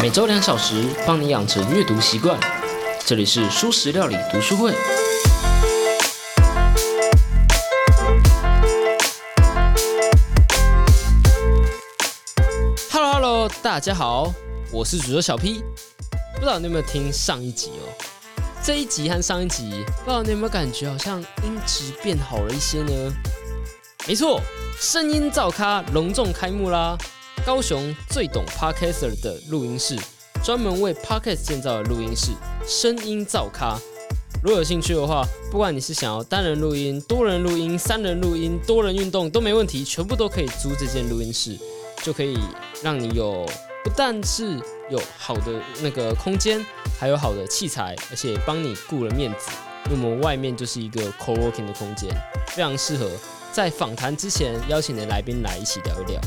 每周两小时，帮你养成阅读习惯。这里是舒食料理读书会。Hello Hello，大家好，我是主播小 P。不知道你有没有听上一集哦？这一集和上一集，不知道你有没有感觉好像音质变好了一些呢？没错，声音造咖隆重开幕啦！高雄最懂 Podcaster 的录音室，专门为 Podcast 建造的录音室，声音造咖。如果有兴趣的话，不管你是想要单人录音、多人录音、三人录音、多人运动都没问题，全部都可以租这间录音室，就可以让你有不但是有好的那个空间，还有好的器材，而且帮你顾了面子。因为我们外面就是一个 co-working 的空间，非常适合。在访谈之前，邀请的来宾来一起聊一聊。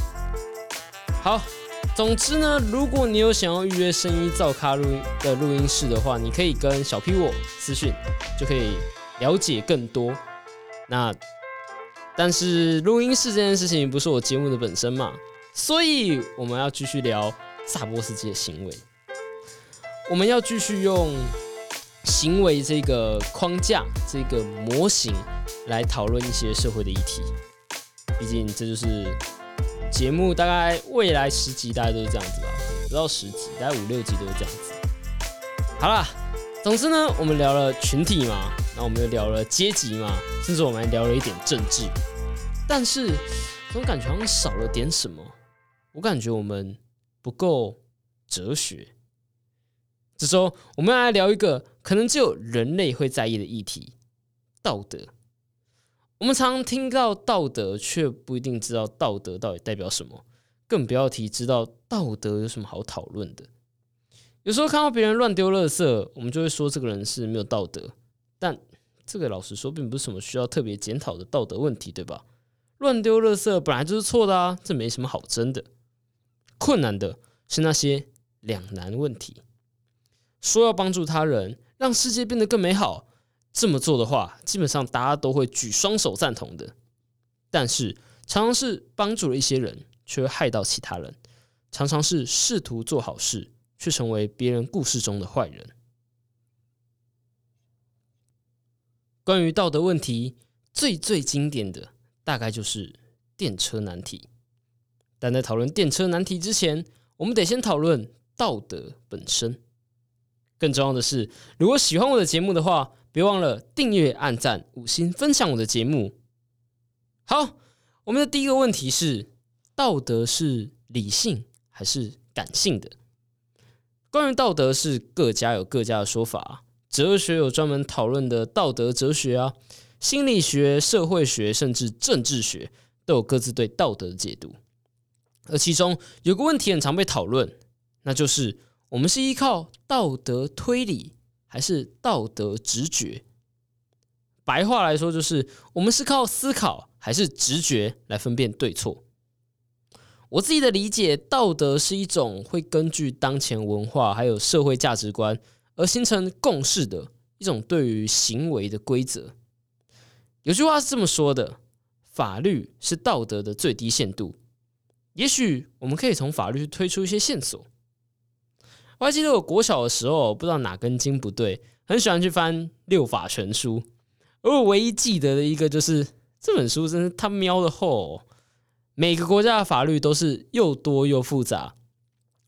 好，总之呢，如果你有想要预约声音造咖录音的录音室的话，你可以跟小 P 我私讯，就可以了解更多。那但是录音室这件事情不是我节目的本身嘛，所以我们要继续聊萨波斯基的行为，我们要继续用。行为这个框架、这个模型来讨论一些社会的议题，毕竟这就是节目大概未来十集大概都是这样子吧，不到十集，大概五六集都是这样子。好啦，总之呢，我们聊了群体嘛，那我们又聊了阶级嘛，甚至我们还聊了一点政治，但是总感觉好像少了点什么，我感觉我们不够哲学。这时候，我们要来聊一个可能只有人类会在意的议题——道德。我们常听到道德，却不一定知道道德到底代表什么，更不要提知道道德有什么好讨论的。有时候看到别人乱丢垃圾，我们就会说这个人是没有道德。但这个老实说，并不是什么需要特别检讨的道德问题，对吧？乱丢垃圾本来就是错的啊，这没什么好争的。困难的是那些两难问题。说要帮助他人，让世界变得更美好，这么做的话，基本上大家都会举双手赞同的。但是，常常是帮助了一些人，却害到其他人；常常是试图做好事，却成为别人故事中的坏人。关于道德问题，最最经典的大概就是电车难题。但在讨论电车难题之前，我们得先讨论道德本身。更重要的是，如果喜欢我的节目的话，别忘了订阅、按赞、五星、分享我的节目。好，我们的第一个问题是：道德是理性还是感性的？关于道德，是各家有各家的说法。哲学有专门讨论的道德哲学啊，心理学、社会学甚至政治学都有各自对道德的解读。而其中有个问题很常被讨论，那就是。我们是依靠道德推理还是道德直觉？白话来说，就是我们是靠思考还是直觉来分辨对错。我自己的理解，道德是一种会根据当前文化还有社会价值观而形成共识的一种对于行为的规则。有句话是这么说的：法律是道德的最低限度。也许我们可以从法律推出一些线索。我还记得我国小的时候，不知道哪根筋不对，很喜欢去翻《六法全书》，而我唯一记得的一个就是这本书真是他喵的厚，每个国家的法律都是又多又复杂，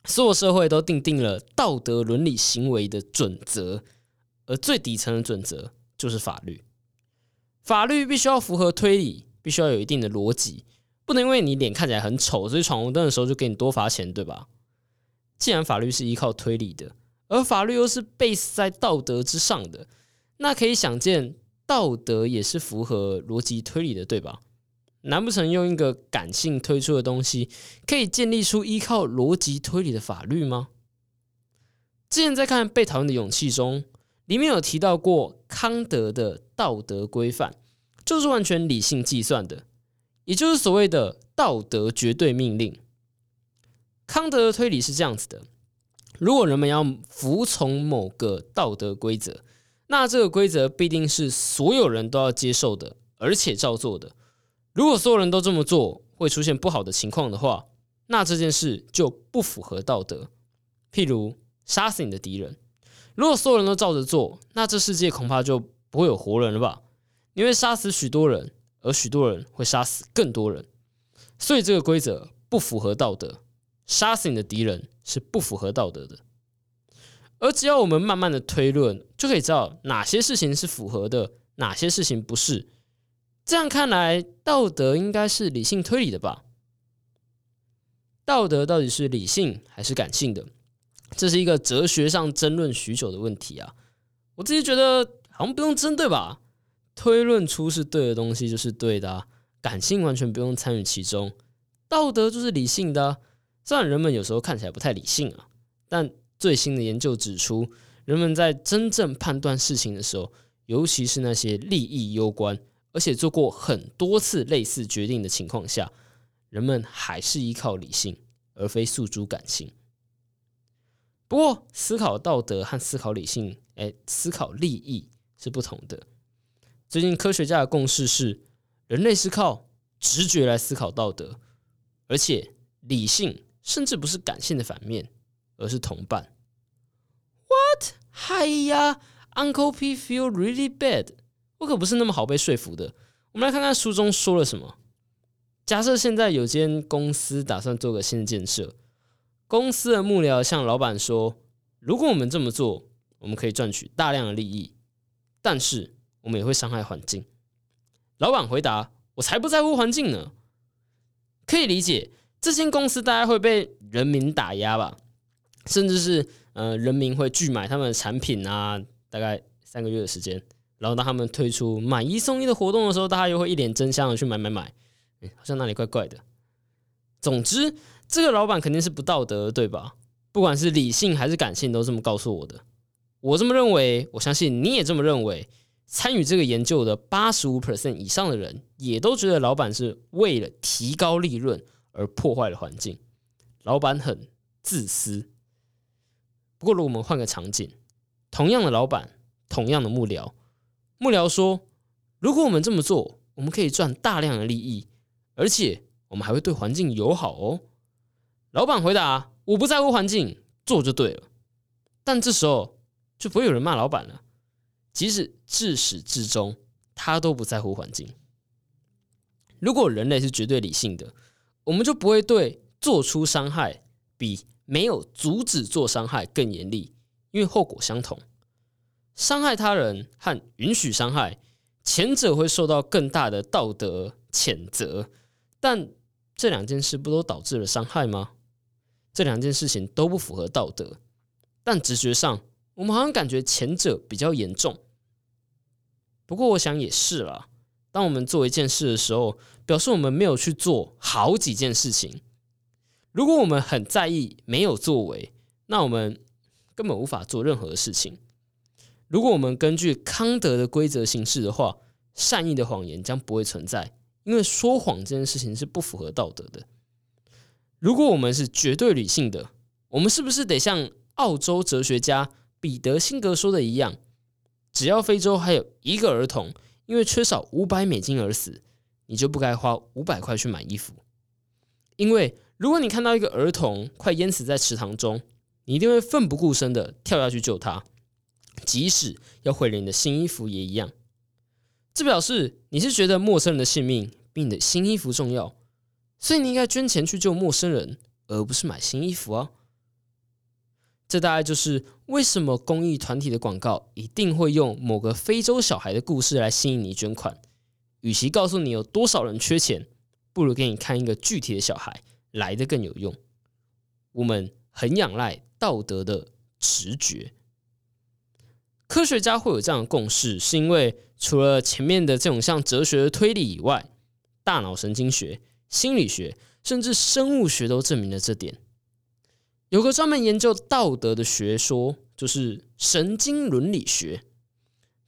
所有社会都定定了道德伦理行为的准则，而最底层的准则就是法律。法律必须要符合推理，必须要有一定的逻辑，不能因为你脸看起来很丑，所以闯红灯的时候就给你多罚钱，对吧？既然法律是依靠推理的，而法律又是 base 在道德之上的，那可以想见，道德也是符合逻辑推理的，对吧？难不成用一个感性推出的东西，可以建立出依靠逻辑推理的法律吗？之前在看《被讨厌的勇气》中，里面有提到过康德的道德规范，就是完全理性计算的，也就是所谓的道德绝对命令。康德的推理是这样子的：如果人们要服从某个道德规则，那这个规则必定是所有人都要接受的，而且照做的。如果所有人都这么做，会出现不好的情况的话，那这件事就不符合道德。譬如杀死你的敌人。如果所有人都照着做，那这世界恐怕就不会有活人了吧？你会杀死许多人，而许多人会杀死更多人。所以这个规则不符合道德。杀死你的敌人是不符合道德的。而只要我们慢慢的推论，就可以知道哪些事情是符合的，哪些事情不是。这样看来，道德应该是理性推理的吧？道德到底是理性还是感性的？这是一个哲学上争论许久的问题啊！我自己觉得好像不用争对吧？推论出是对的东西就是对的，感性完全不用参与其中。道德就是理性的，虽然人们有时候看起来不太理性啊，但最新的研究指出，人们在真正判断事情的时候，尤其是那些利益攸关。而且做过很多次类似决定的情况下，人们还是依靠理性，而非诉诸感性。不过，思考道德和思考理性，哎，思考利益是不同的。最近科学家的共识是，人类是靠直觉来思考道德，而且理性甚至不是感性的反面，而是同伴。What？嗨呀，Uncle P feel really bad。我可不是那么好被说服的。我们来看看书中说了什么。假设现在有间公司打算做个新的建设，公司的幕僚向老板说：“如果我们这么做，我们可以赚取大量的利益，但是我们也会伤害环境。”老板回答：“我才不在乎环境呢。”可以理解，这间公司大概会被人民打压吧，甚至是呃，人民会拒买他们的产品啊，大概三个月的时间。然后当他们推出买一送一的活动的时候，大家又会一脸真香的去买买买，好像哪里怪怪的。总之，这个老板肯定是不道德，对吧？不管是理性还是感性，都这么告诉我的。我这么认为，我相信你也这么认为。参与这个研究的八十五 percent 以上的人，也都觉得老板是为了提高利润而破坏了环境，老板很自私。不过，如果我们换个场景，同样的老板，同样的幕僚。幕僚说：“如果我们这么做，我们可以赚大量的利益，而且我们还会对环境友好哦。”老板回答：“我不在乎环境，做就对了。”但这时候就不会有人骂老板了，即使至始至终他都不在乎环境。如果人类是绝对理性的，我们就不会对做出伤害比没有阻止做伤害更严厉，因为后果相同。伤害他人和允许伤害，前者会受到更大的道德谴责，但这两件事不都导致了伤害吗？这两件事情都不符合道德，但直觉上我们好像感觉前者比较严重。不过我想也是啦，当我们做一件事的时候，表示我们没有去做好几件事情。如果我们很在意没有作为，那我们根本无法做任何事情。如果我们根据康德的规则行事的话，善意的谎言将不会存在，因为说谎这件事情是不符合道德的。如果我们是绝对理性的，我们是不是得像澳洲哲学家彼得辛格说的一样，只要非洲还有一个儿童因为缺少五百美金而死，你就不该花五百块去买衣服？因为如果你看到一个儿童快淹死在池塘中，你一定会奋不顾身的跳下去救他。即使要毁了你的新衣服也一样，这表示你是觉得陌生人的性命比你的新衣服重要，所以你应该捐钱去救陌生人，而不是买新衣服啊。这大概就是为什么公益团体的广告一定会用某个非洲小孩的故事来吸引你捐款。与其告诉你有多少人缺钱，不如给你看一个具体的小孩来的更有用。我们很仰赖道德的直觉。科学家会有这样的共识，是因为除了前面的这种像哲学的推理以外，大脑神经学、心理学甚至生物学都证明了这点。有个专门研究道德的学说，就是神经伦理学。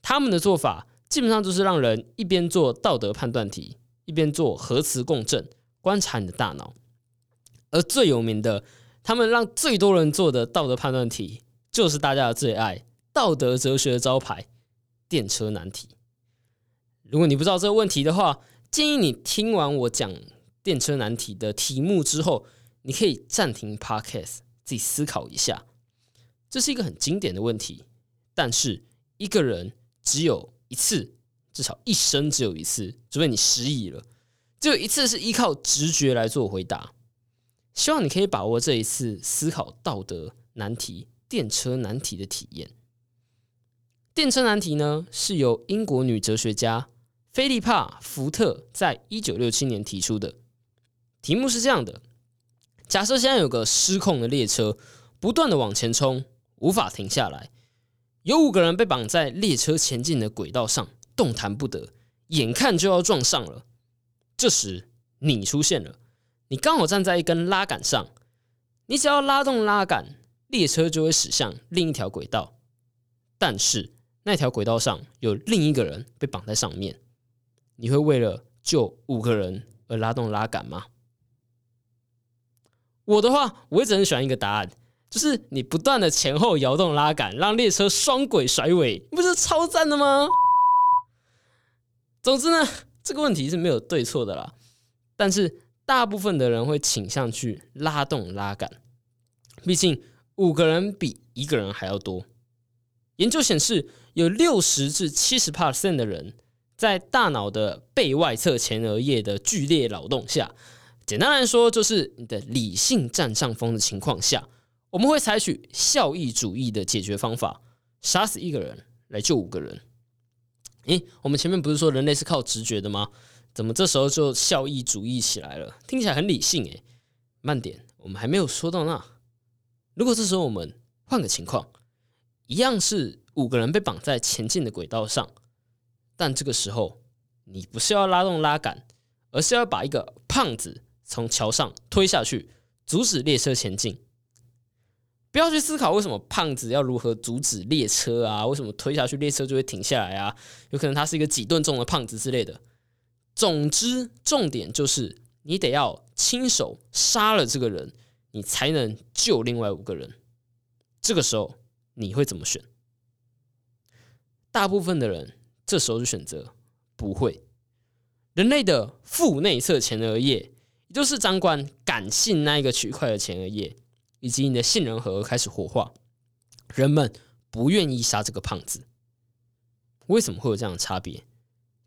他们的做法基本上就是让人一边做道德判断题，一边做核磁共振观察你的大脑。而最有名的，他们让最多人做的道德判断题，就是大家的最爱。道德哲学的招牌——电车难题。如果你不知道这个问题的话，建议你听完我讲电车难题的题目之后，你可以暂停 Podcast，自己思考一下，这是一个很经典的问题。但是一个人只有一次，至少一生只有一次，除非你失忆了，只有一次是依靠直觉来做回答。希望你可以把握这一次思考道德难题、电车难题的体验。电车难题呢，是由英国女哲学家菲利帕·福特在一九六七年提出的。题目是这样的：假设现在有个失控的列车，不断的往前冲，无法停下来。有五个人被绑在列车前进的轨道上，动弹不得，眼看就要撞上了。这时你出现了，你刚好站在一根拉杆上，你只要拉动拉杆，列车就会驶向另一条轨道。但是那条轨道上有另一个人被绑在上面，你会为了救五个人而拉动拉杆吗？我的话，我一直很喜欢一个答案。就是你不断的前后摇动拉杆，让列车双轨甩尾，不是超赞的吗？总之呢，这个问题是没有对错的啦。但是大部分的人会倾向去拉动拉杆，毕竟五个人比一个人还要多。研究显示，有六十至七十 percent 的人在大脑的背外侧前额叶的剧烈劳动下，简单来说，就是你的理性占上风的情况下。我们会采取效益主义的解决方法，杀死一个人来救五个人。诶，我们前面不是说人类是靠直觉的吗？怎么这时候就效益主义起来了？听起来很理性诶。慢点，我们还没有说到那。如果这时候我们换个情况，一样是五个人被绑在前进的轨道上，但这个时候你不是要拉动拉杆，而是要把一个胖子从桥上推下去，阻止列车前进。不要去思考为什么胖子要如何阻止列车啊？为什么推下去列车就会停下来啊？有可能他是一个几吨重的胖子之类的。总之，重点就是你得要亲手杀了这个人，你才能救另外五个人。这个时候你会怎么选？大部分的人这时候就选择不会。人类的腹内侧前额叶，也就是掌管感性那一个区块的前额叶。以及你的杏仁核开始活化，人们不愿意杀这个胖子。为什么会有这样的差别？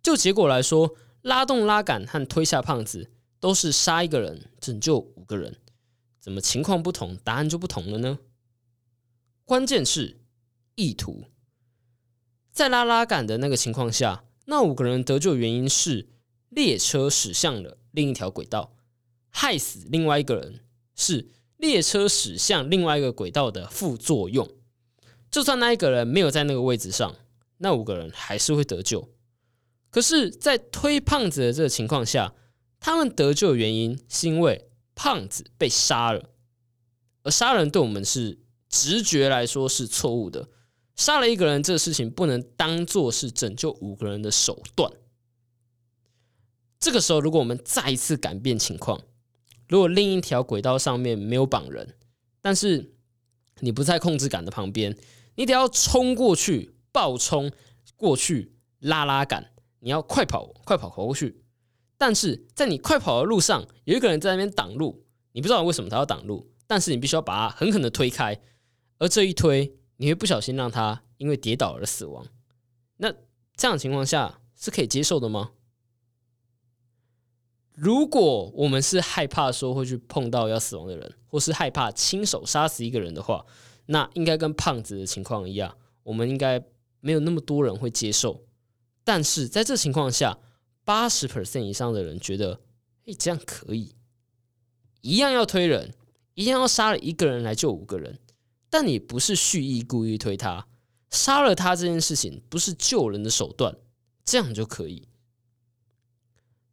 就结果来说，拉动拉杆和推下胖子都是杀一个人拯救五个人，怎么情况不同，答案就不同了呢？关键是意图。在拉拉杆的那个情况下，那五个人得救原因是列车驶向了另一条轨道，害死另外一个人是。列车驶向另外一个轨道的副作用，就算那一个人没有在那个位置上，那五个人还是会得救。可是，在推胖子的这个情况下，他们得救的原因是因为胖子被杀了，而杀人对我们是直觉来说是错误的。杀了一个人这个事情不能当做是拯救五个人的手段。这个时候，如果我们再一次改变情况。如果另一条轨道上面没有绑人，但是你不在控制杆的旁边，你得要冲过去，暴冲过去拉拉杆，你要快跑，快跑跑过去。但是在你快跑的路上，有一个人在那边挡路，你不知道为什么他要挡路，但是你必须要把他狠狠的推开，而这一推，你会不小心让他因为跌倒而死亡。那这样情况下是可以接受的吗？如果我们是害怕说会去碰到要死亡的人，或是害怕亲手杀死一个人的话，那应该跟胖子的情况一样，我们应该没有那么多人会接受。但是在这情况下，八十 percent 以上的人觉得，诶，这样可以，一样要推人，一样要杀了一个人来救五个人，但你不是蓄意故意推他，杀了他这件事情不是救人的手段，这样就可以。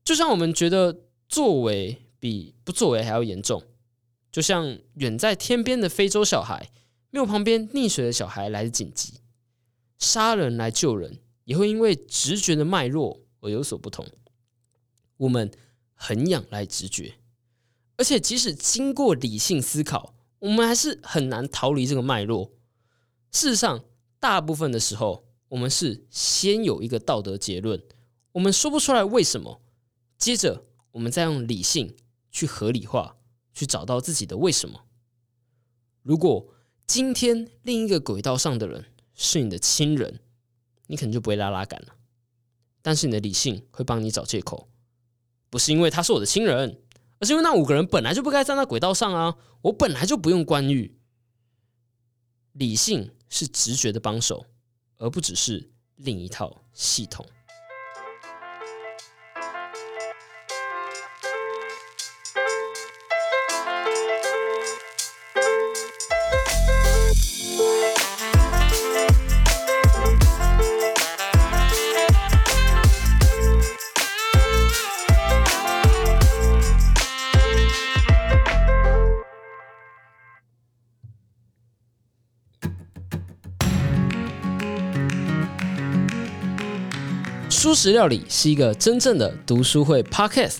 就像我们觉得作为比不作为还要严重，就像远在天边的非洲小孩没有旁边溺水的小孩来的紧急，杀人来救人也会因为直觉的脉络而有所不同。我们很仰赖直觉，而且即使经过理性思考，我们还是很难逃离这个脉络。事实上，大部分的时候，我们是先有一个道德结论，我们说不出来为什么。接着，我们再用理性去合理化，去找到自己的为什么。如果今天另一个轨道上的人是你的亲人，你可能就不会拉拉杆了。但是你的理性会帮你找借口，不是因为他是我的亲人，而是因为那五个人本来就不该站在轨道上啊，我本来就不用关预。理性是直觉的帮手，而不只是另一套系统。食料理是一个真正的读书会 Podcast。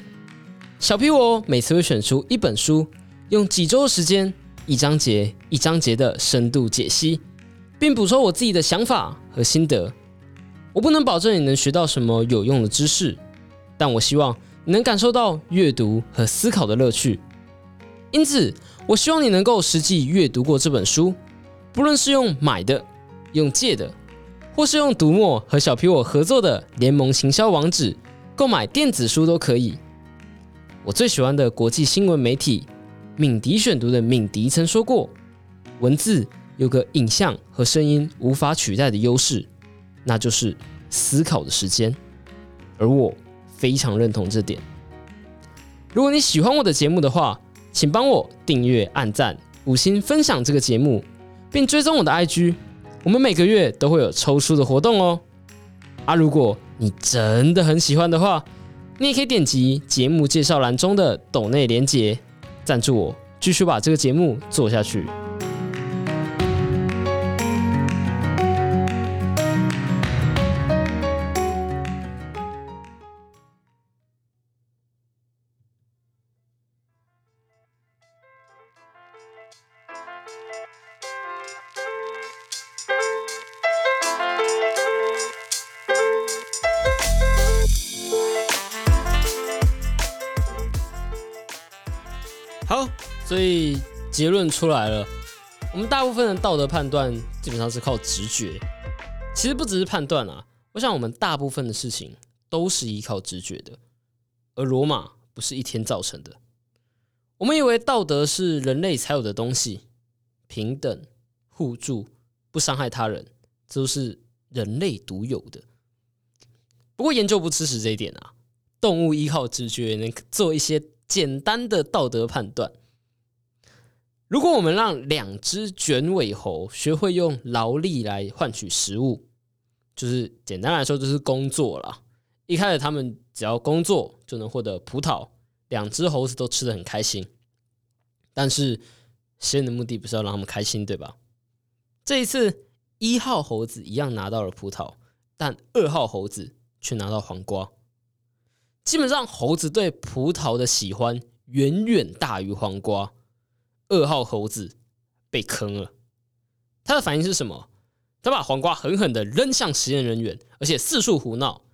小皮我每次会选出一本书，用几周的时间，一章节一章节的深度解析，并补充我自己的想法和心得。我不能保证你能学到什么有用的知识，但我希望你能感受到阅读和思考的乐趣。因此，我希望你能够实际阅读过这本书，不论是用买的、用借的。或是用读墨和小皮我合作的联盟行销网址购买电子书都可以。我最喜欢的国际新闻媒体敏迪选读的敏迪曾说过：“文字有个影像和声音无法取代的优势，那就是思考的时间。”而我非常认同这点。如果你喜欢我的节目的话，请帮我订阅、按赞、五星分享这个节目，并追踪我的 IG。我们每个月都会有抽书的活动哦，啊，如果你真的很喜欢的话，你也可以点击节目介绍栏中的抖内连结，赞助我，继续把这个节目做下去。好，所以结论出来了。我们大部分的道德判断基本上是靠直觉，其实不只是判断啊。我想我们大部分的事情都是依靠直觉的。而罗马不是一天造成的。我们以为道德是人类才有的东西，平等、互助、不伤害他人，这都是人类独有的。不过研究不支持这一点啊。动物依靠直觉能做一些。简单的道德判断。如果我们让两只卷尾猴学会用劳力来换取食物，就是简单来说就是工作了。一开始他们只要工作就能获得葡萄，两只猴子都吃的很开心。但是实验的目的不是要让他们开心，对吧？这一次一号猴子一样拿到了葡萄，但二号猴子却拿到黄瓜。基本上，猴子对葡萄的喜欢远远大于黄瓜。二号猴子被坑了，他的反应是什么？他把黄瓜狠狠的扔向实验人员，而且四处胡闹。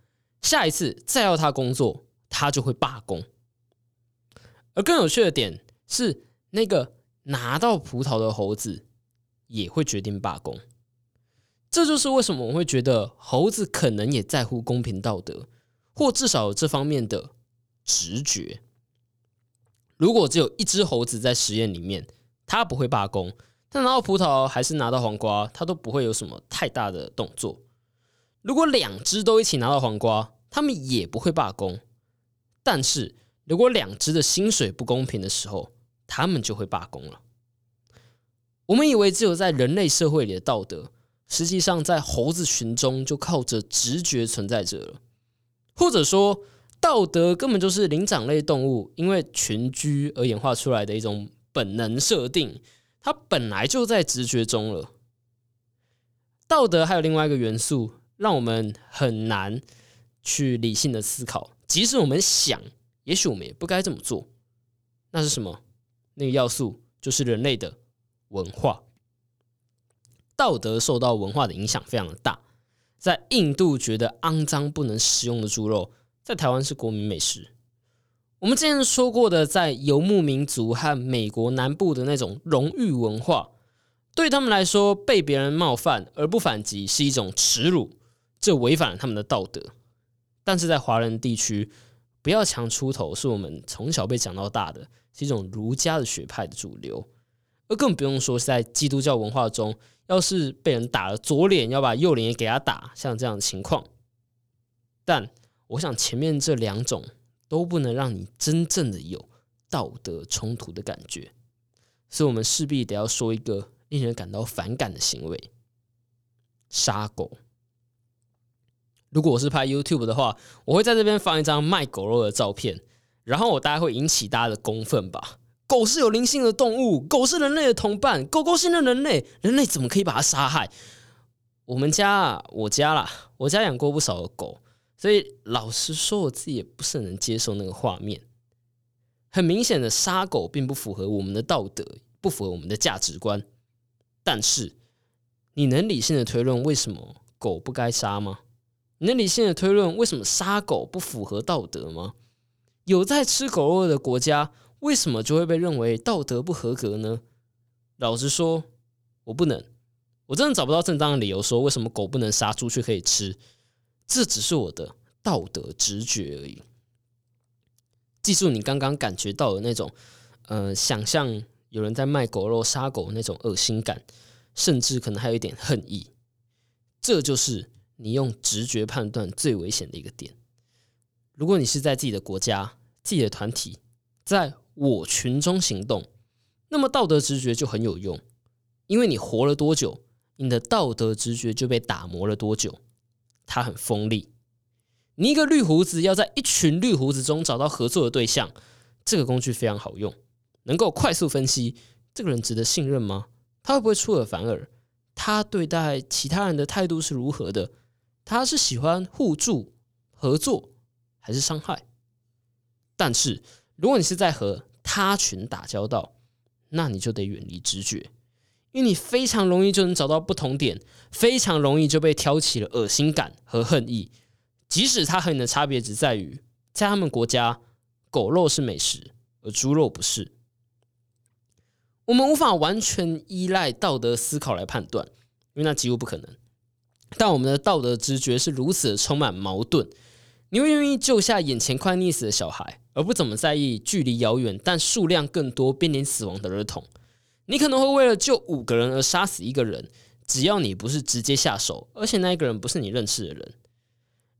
下一次再要他工作，他就会罢工。而更有趣的点是，那个拿到葡萄的猴子也会决定罢工。这就是为什么我会觉得猴子可能也在乎公平道德。或至少有这方面的直觉。如果只有一只猴子在实验里面，它不会罢工；但拿到葡萄还是拿到黄瓜，它都不会有什么太大的动作。如果两只都一起拿到黄瓜，他们也不会罢工。但是如果两只的薪水不公平的时候，他们就会罢工了。我们以为只有在人类社会里的道德，实际上在猴子群中就靠着直觉存在着了。或者说，道德根本就是灵长类动物因为群居而演化出来的一种本能设定，它本来就在直觉中了。道德还有另外一个元素，让我们很难去理性的思考，即使我们想，也许我们也不该这么做。那是什么？那个要素就是人类的文化。道德受到文化的影响非常的大。在印度觉得肮脏不能食用的猪肉，在台湾是国民美食。我们之前说过的，在游牧民族和美国南部的那种荣誉文化，对他们来说，被别人冒犯而不反击是一种耻辱，这违反了他们的道德。但是在华人地区，不要强出头是我们从小被讲到大的，是一种儒家的学派的主流，而更不用说是在基督教文化中，要是被人打了左脸，要把右脸也给他打，像这样的情况。但我想前面这两种都不能让你真正的有道德冲突的感觉，所以我们势必得要说一个。令人感到反感的行为，杀狗。如果我是拍 YouTube 的话，我会在这边放一张卖狗肉的照片，然后我大概会引起大家的公愤吧。狗是有灵性的动物，狗是人类的同伴，狗狗信任人类，人类怎么可以把它杀害？我们家，我家啦，我家养过不少的狗，所以老实说，我自己也不是很能接受那个画面。很明显的，杀狗并不符合我们的道德，不符合我们的价值观。但是，你能理性的推论为什么狗不该杀吗？你能理性的推论为什么杀狗不符合道德吗？有在吃狗肉的国家，为什么就会被认为道德不合格呢？老实说，我不能，我真的找不到正当的理由说为什么狗不能杀，猪却可以吃。这只是我的道德直觉而已。记住你刚刚感觉到的那种，呃，想象。有人在卖狗肉、杀狗那种恶心感，甚至可能还有一点恨意，这就是你用直觉判断最危险的一个点。如果你是在自己的国家、自己的团体，在我群中行动，那么道德直觉就很有用，因为你活了多久，你的道德直觉就被打磨了多久，它很锋利。你一个绿胡子要在一群绿胡子中找到合作的对象，这个工具非常好用。能够快速分析这个人值得信任吗？他会不会出尔反尔？他对待其他人的态度是如何的？他是喜欢互助合作，还是伤害？但是如果你是在和他群打交道，那你就得远离直觉，因为你非常容易就能找到不同点，非常容易就被挑起了恶心感和恨意。即使他和你的差别只在于，在他们国家，狗肉是美食，而猪肉不是。我们无法完全依赖道德思考来判断，因为那几乎不可能。但我们的道德直觉是如此的充满矛盾。你会愿意救下眼前快溺死的小孩，而不怎么在意距离遥远但数量更多、濒临死亡的儿童？你可能会为了救五个人而杀死一个人，只要你不是直接下手，而且那一个人不是你认识的人。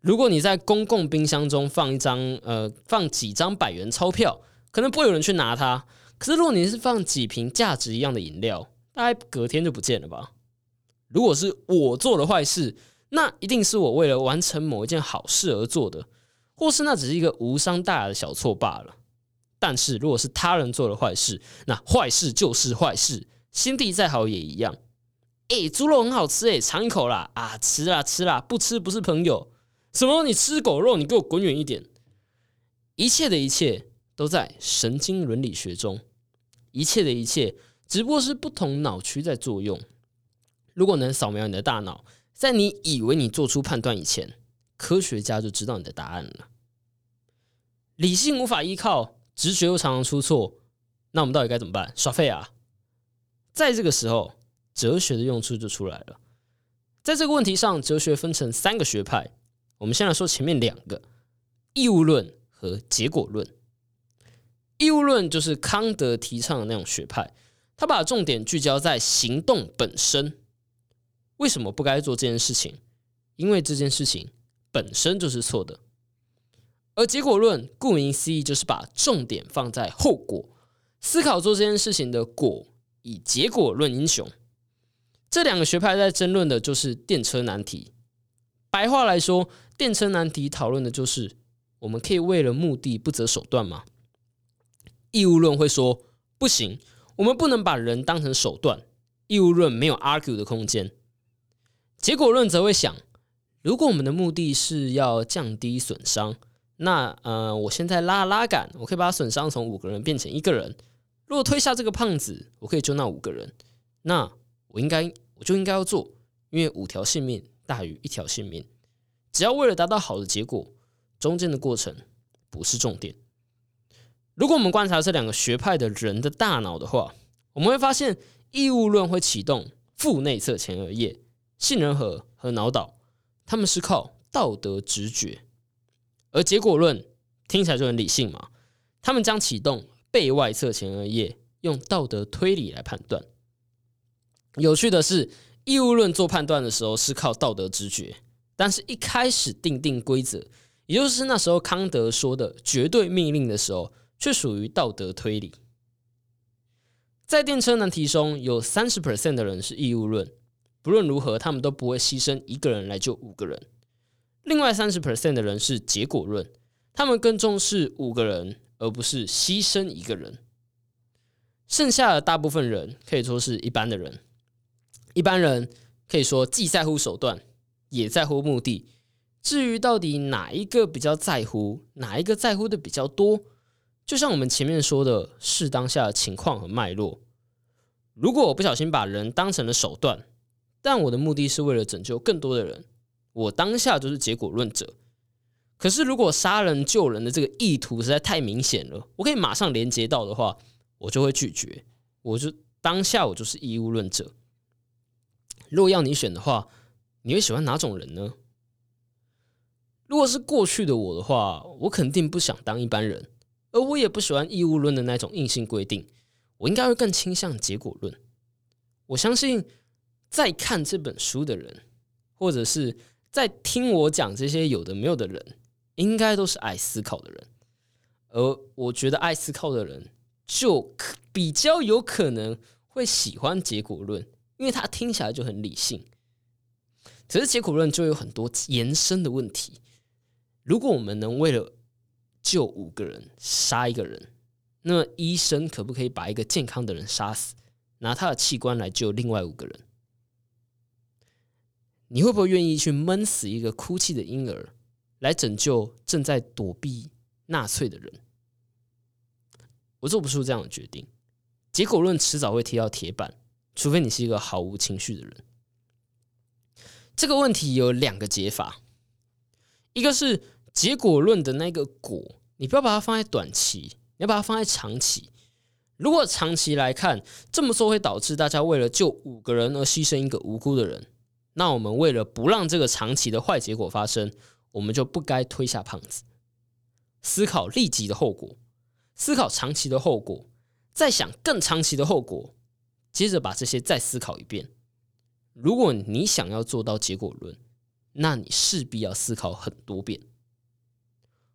如果你在公共冰箱中放一张呃放几张百元钞票，可能不会有人去拿它。可是，如果你是放几瓶价值一样的饮料，大概隔天就不见了吧？如果是我做了坏事，那一定是我为了完成某一件好事而做的，或是那只是一个无伤大雅的小错罢了。但是，如果是他人做了坏事，那坏事就是坏事，心地再好也一样。哎，猪肉很好吃，哎，尝一口啦！啊，吃啦吃啦，不吃不是朋友。什么？你吃狗肉？你给我滚远一点！一切的一切。都在神经伦理学中，一切的一切只不过是不同脑区在作用。如果能扫描你的大脑，在你以为你做出判断以前，科学家就知道你的答案了。理性无法依靠，直觉又常常出错，那我们到底该怎么办？耍废啊！在这个时候，哲学的用处就出来了。在这个问题上，哲学分成三个学派。我们先来说前面两个：义务论和结果论。义务论就是康德提倡的那种学派，他把重点聚焦在行动本身。为什么不该做这件事情？因为这件事情本身就是错的。而结果论顾名思义，就是把重点放在后果，思考做这件事情的果，以结果论英雄。这两个学派在争论的就是电车难题。白话来说，电车难题讨论的就是我们可以为了目的不择手段吗？义务论会说不行，我们不能把人当成手段。义务论没有 argue 的空间。结果论则会想，如果我们的目的是要降低损伤，那呃，我现在拉拉杆，我可以把损伤从五个人变成一个人。如果推下这个胖子，我可以救那五个人。那我应该我就应该要做，因为五条性命大于一条性命。只要为了达到好的结果，中间的过程不是重点。如果我们观察这两个学派的人的大脑的话，我们会发现，义务论会启动腹内侧前额叶、杏仁核和脑岛，他们是靠道德直觉；而结果论听起来就很理性嘛，他们将启动背外侧前额叶，用道德推理来判断。有趣的是，义务论做判断的时候是靠道德直觉，但是一开始定定规则，也就是那时候康德说的绝对命令的时候，却属于道德推理。在电车难题中，有三十 percent 的人是义务论，不论如何，他们都不会牺牲一个人来救五个人。另外三十 percent 的人是结果论，他们更重视五个人，而不是牺牲一个人。剩下的大部分人可以说是一般的人。一般人可以说既在乎手段，也在乎目的。至于到底哪一个比较在乎，哪一个在乎的比较多，就像我们前面说的，是当下的情况和脉络。如果我不小心把人当成了手段，但我的目的是为了拯救更多的人，我当下就是结果论者。可是如果杀人救人的这个意图实在太明显了，我可以马上连接到的话，我就会拒绝。我就当下我就是义务论者。如果要你选的话，你会喜欢哪种人呢？如果是过去的我的话，我肯定不想当一般人，而我也不喜欢义务论的那种硬性规定。我应该会更倾向结果论。我相信，在看这本书的人，或者是在听我讲这些有的没有的人，应该都是爱思考的人。而我觉得爱思考的人，就比较有可能会喜欢结果论。因为他听起来就很理性，可是结果论就有很多延伸的问题。如果我们能为了救五个人杀一个人，那么医生可不可以把一个健康的人杀死，拿他的器官来救另外五个人？你会不会愿意去闷死一个哭泣的婴儿，来拯救正在躲避纳粹的人？我做不出这样的决定。结果论迟早会踢到铁板。除非你是一个毫无情绪的人，这个问题有两个解法，一个是结果论的那个果，你不要把它放在短期，你要把它放在长期。如果长期来看，这么做会导致大家为了救五个人而牺牲一个无辜的人，那我们为了不让这个长期的坏结果发生，我们就不该推下胖子。思考立即的后果，思考长期的后果，再想更长期的后果。接着把这些再思考一遍。如果你想要做到结果论，那你势必要思考很多遍。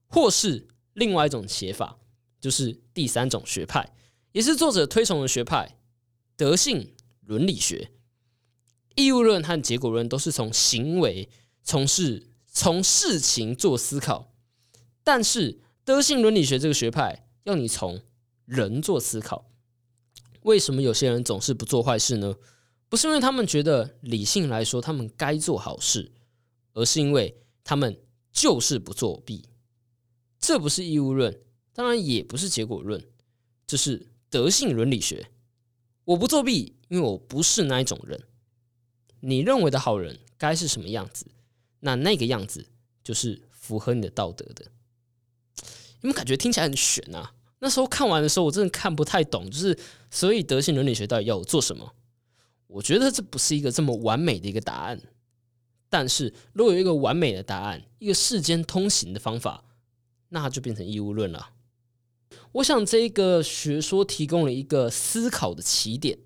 或是另外一种写法，就是第三种学派，也是作者推崇的学派——德性伦理学。义务论和结果论都是从行为、从事、从事情做思考，但是德性伦理学这个学派要你从人做思考。为什么有些人总是不做坏事呢？不是因为他们觉得理性来说他们该做好事，而是因为他们就是不作弊。这不是义务论，当然也不是结果论，这是德性伦理学。我不作弊，因为我不是那一种人。你认为的好人该是什么样子？那那个样子就是符合你的道德的。你们感觉听起来很悬啊？那时候看完的时候，我真的看不太懂，就是所以德性伦理学到底要我做什么？我觉得这不是一个这么完美的一个答案。但是如果有一个完美的答案，一个世间通行的方法，那就变成义务论了。我想这个学说提供了一个思考的起点。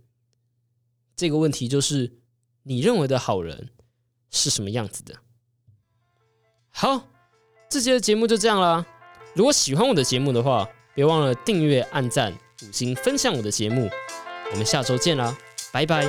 这个问题就是：你认为的好人是什么样子的？好，这期的节目就这样啦。如果喜欢我的节目的话，别忘了订阅、按赞、五星、分享我的节目，我们下周见啦，拜拜。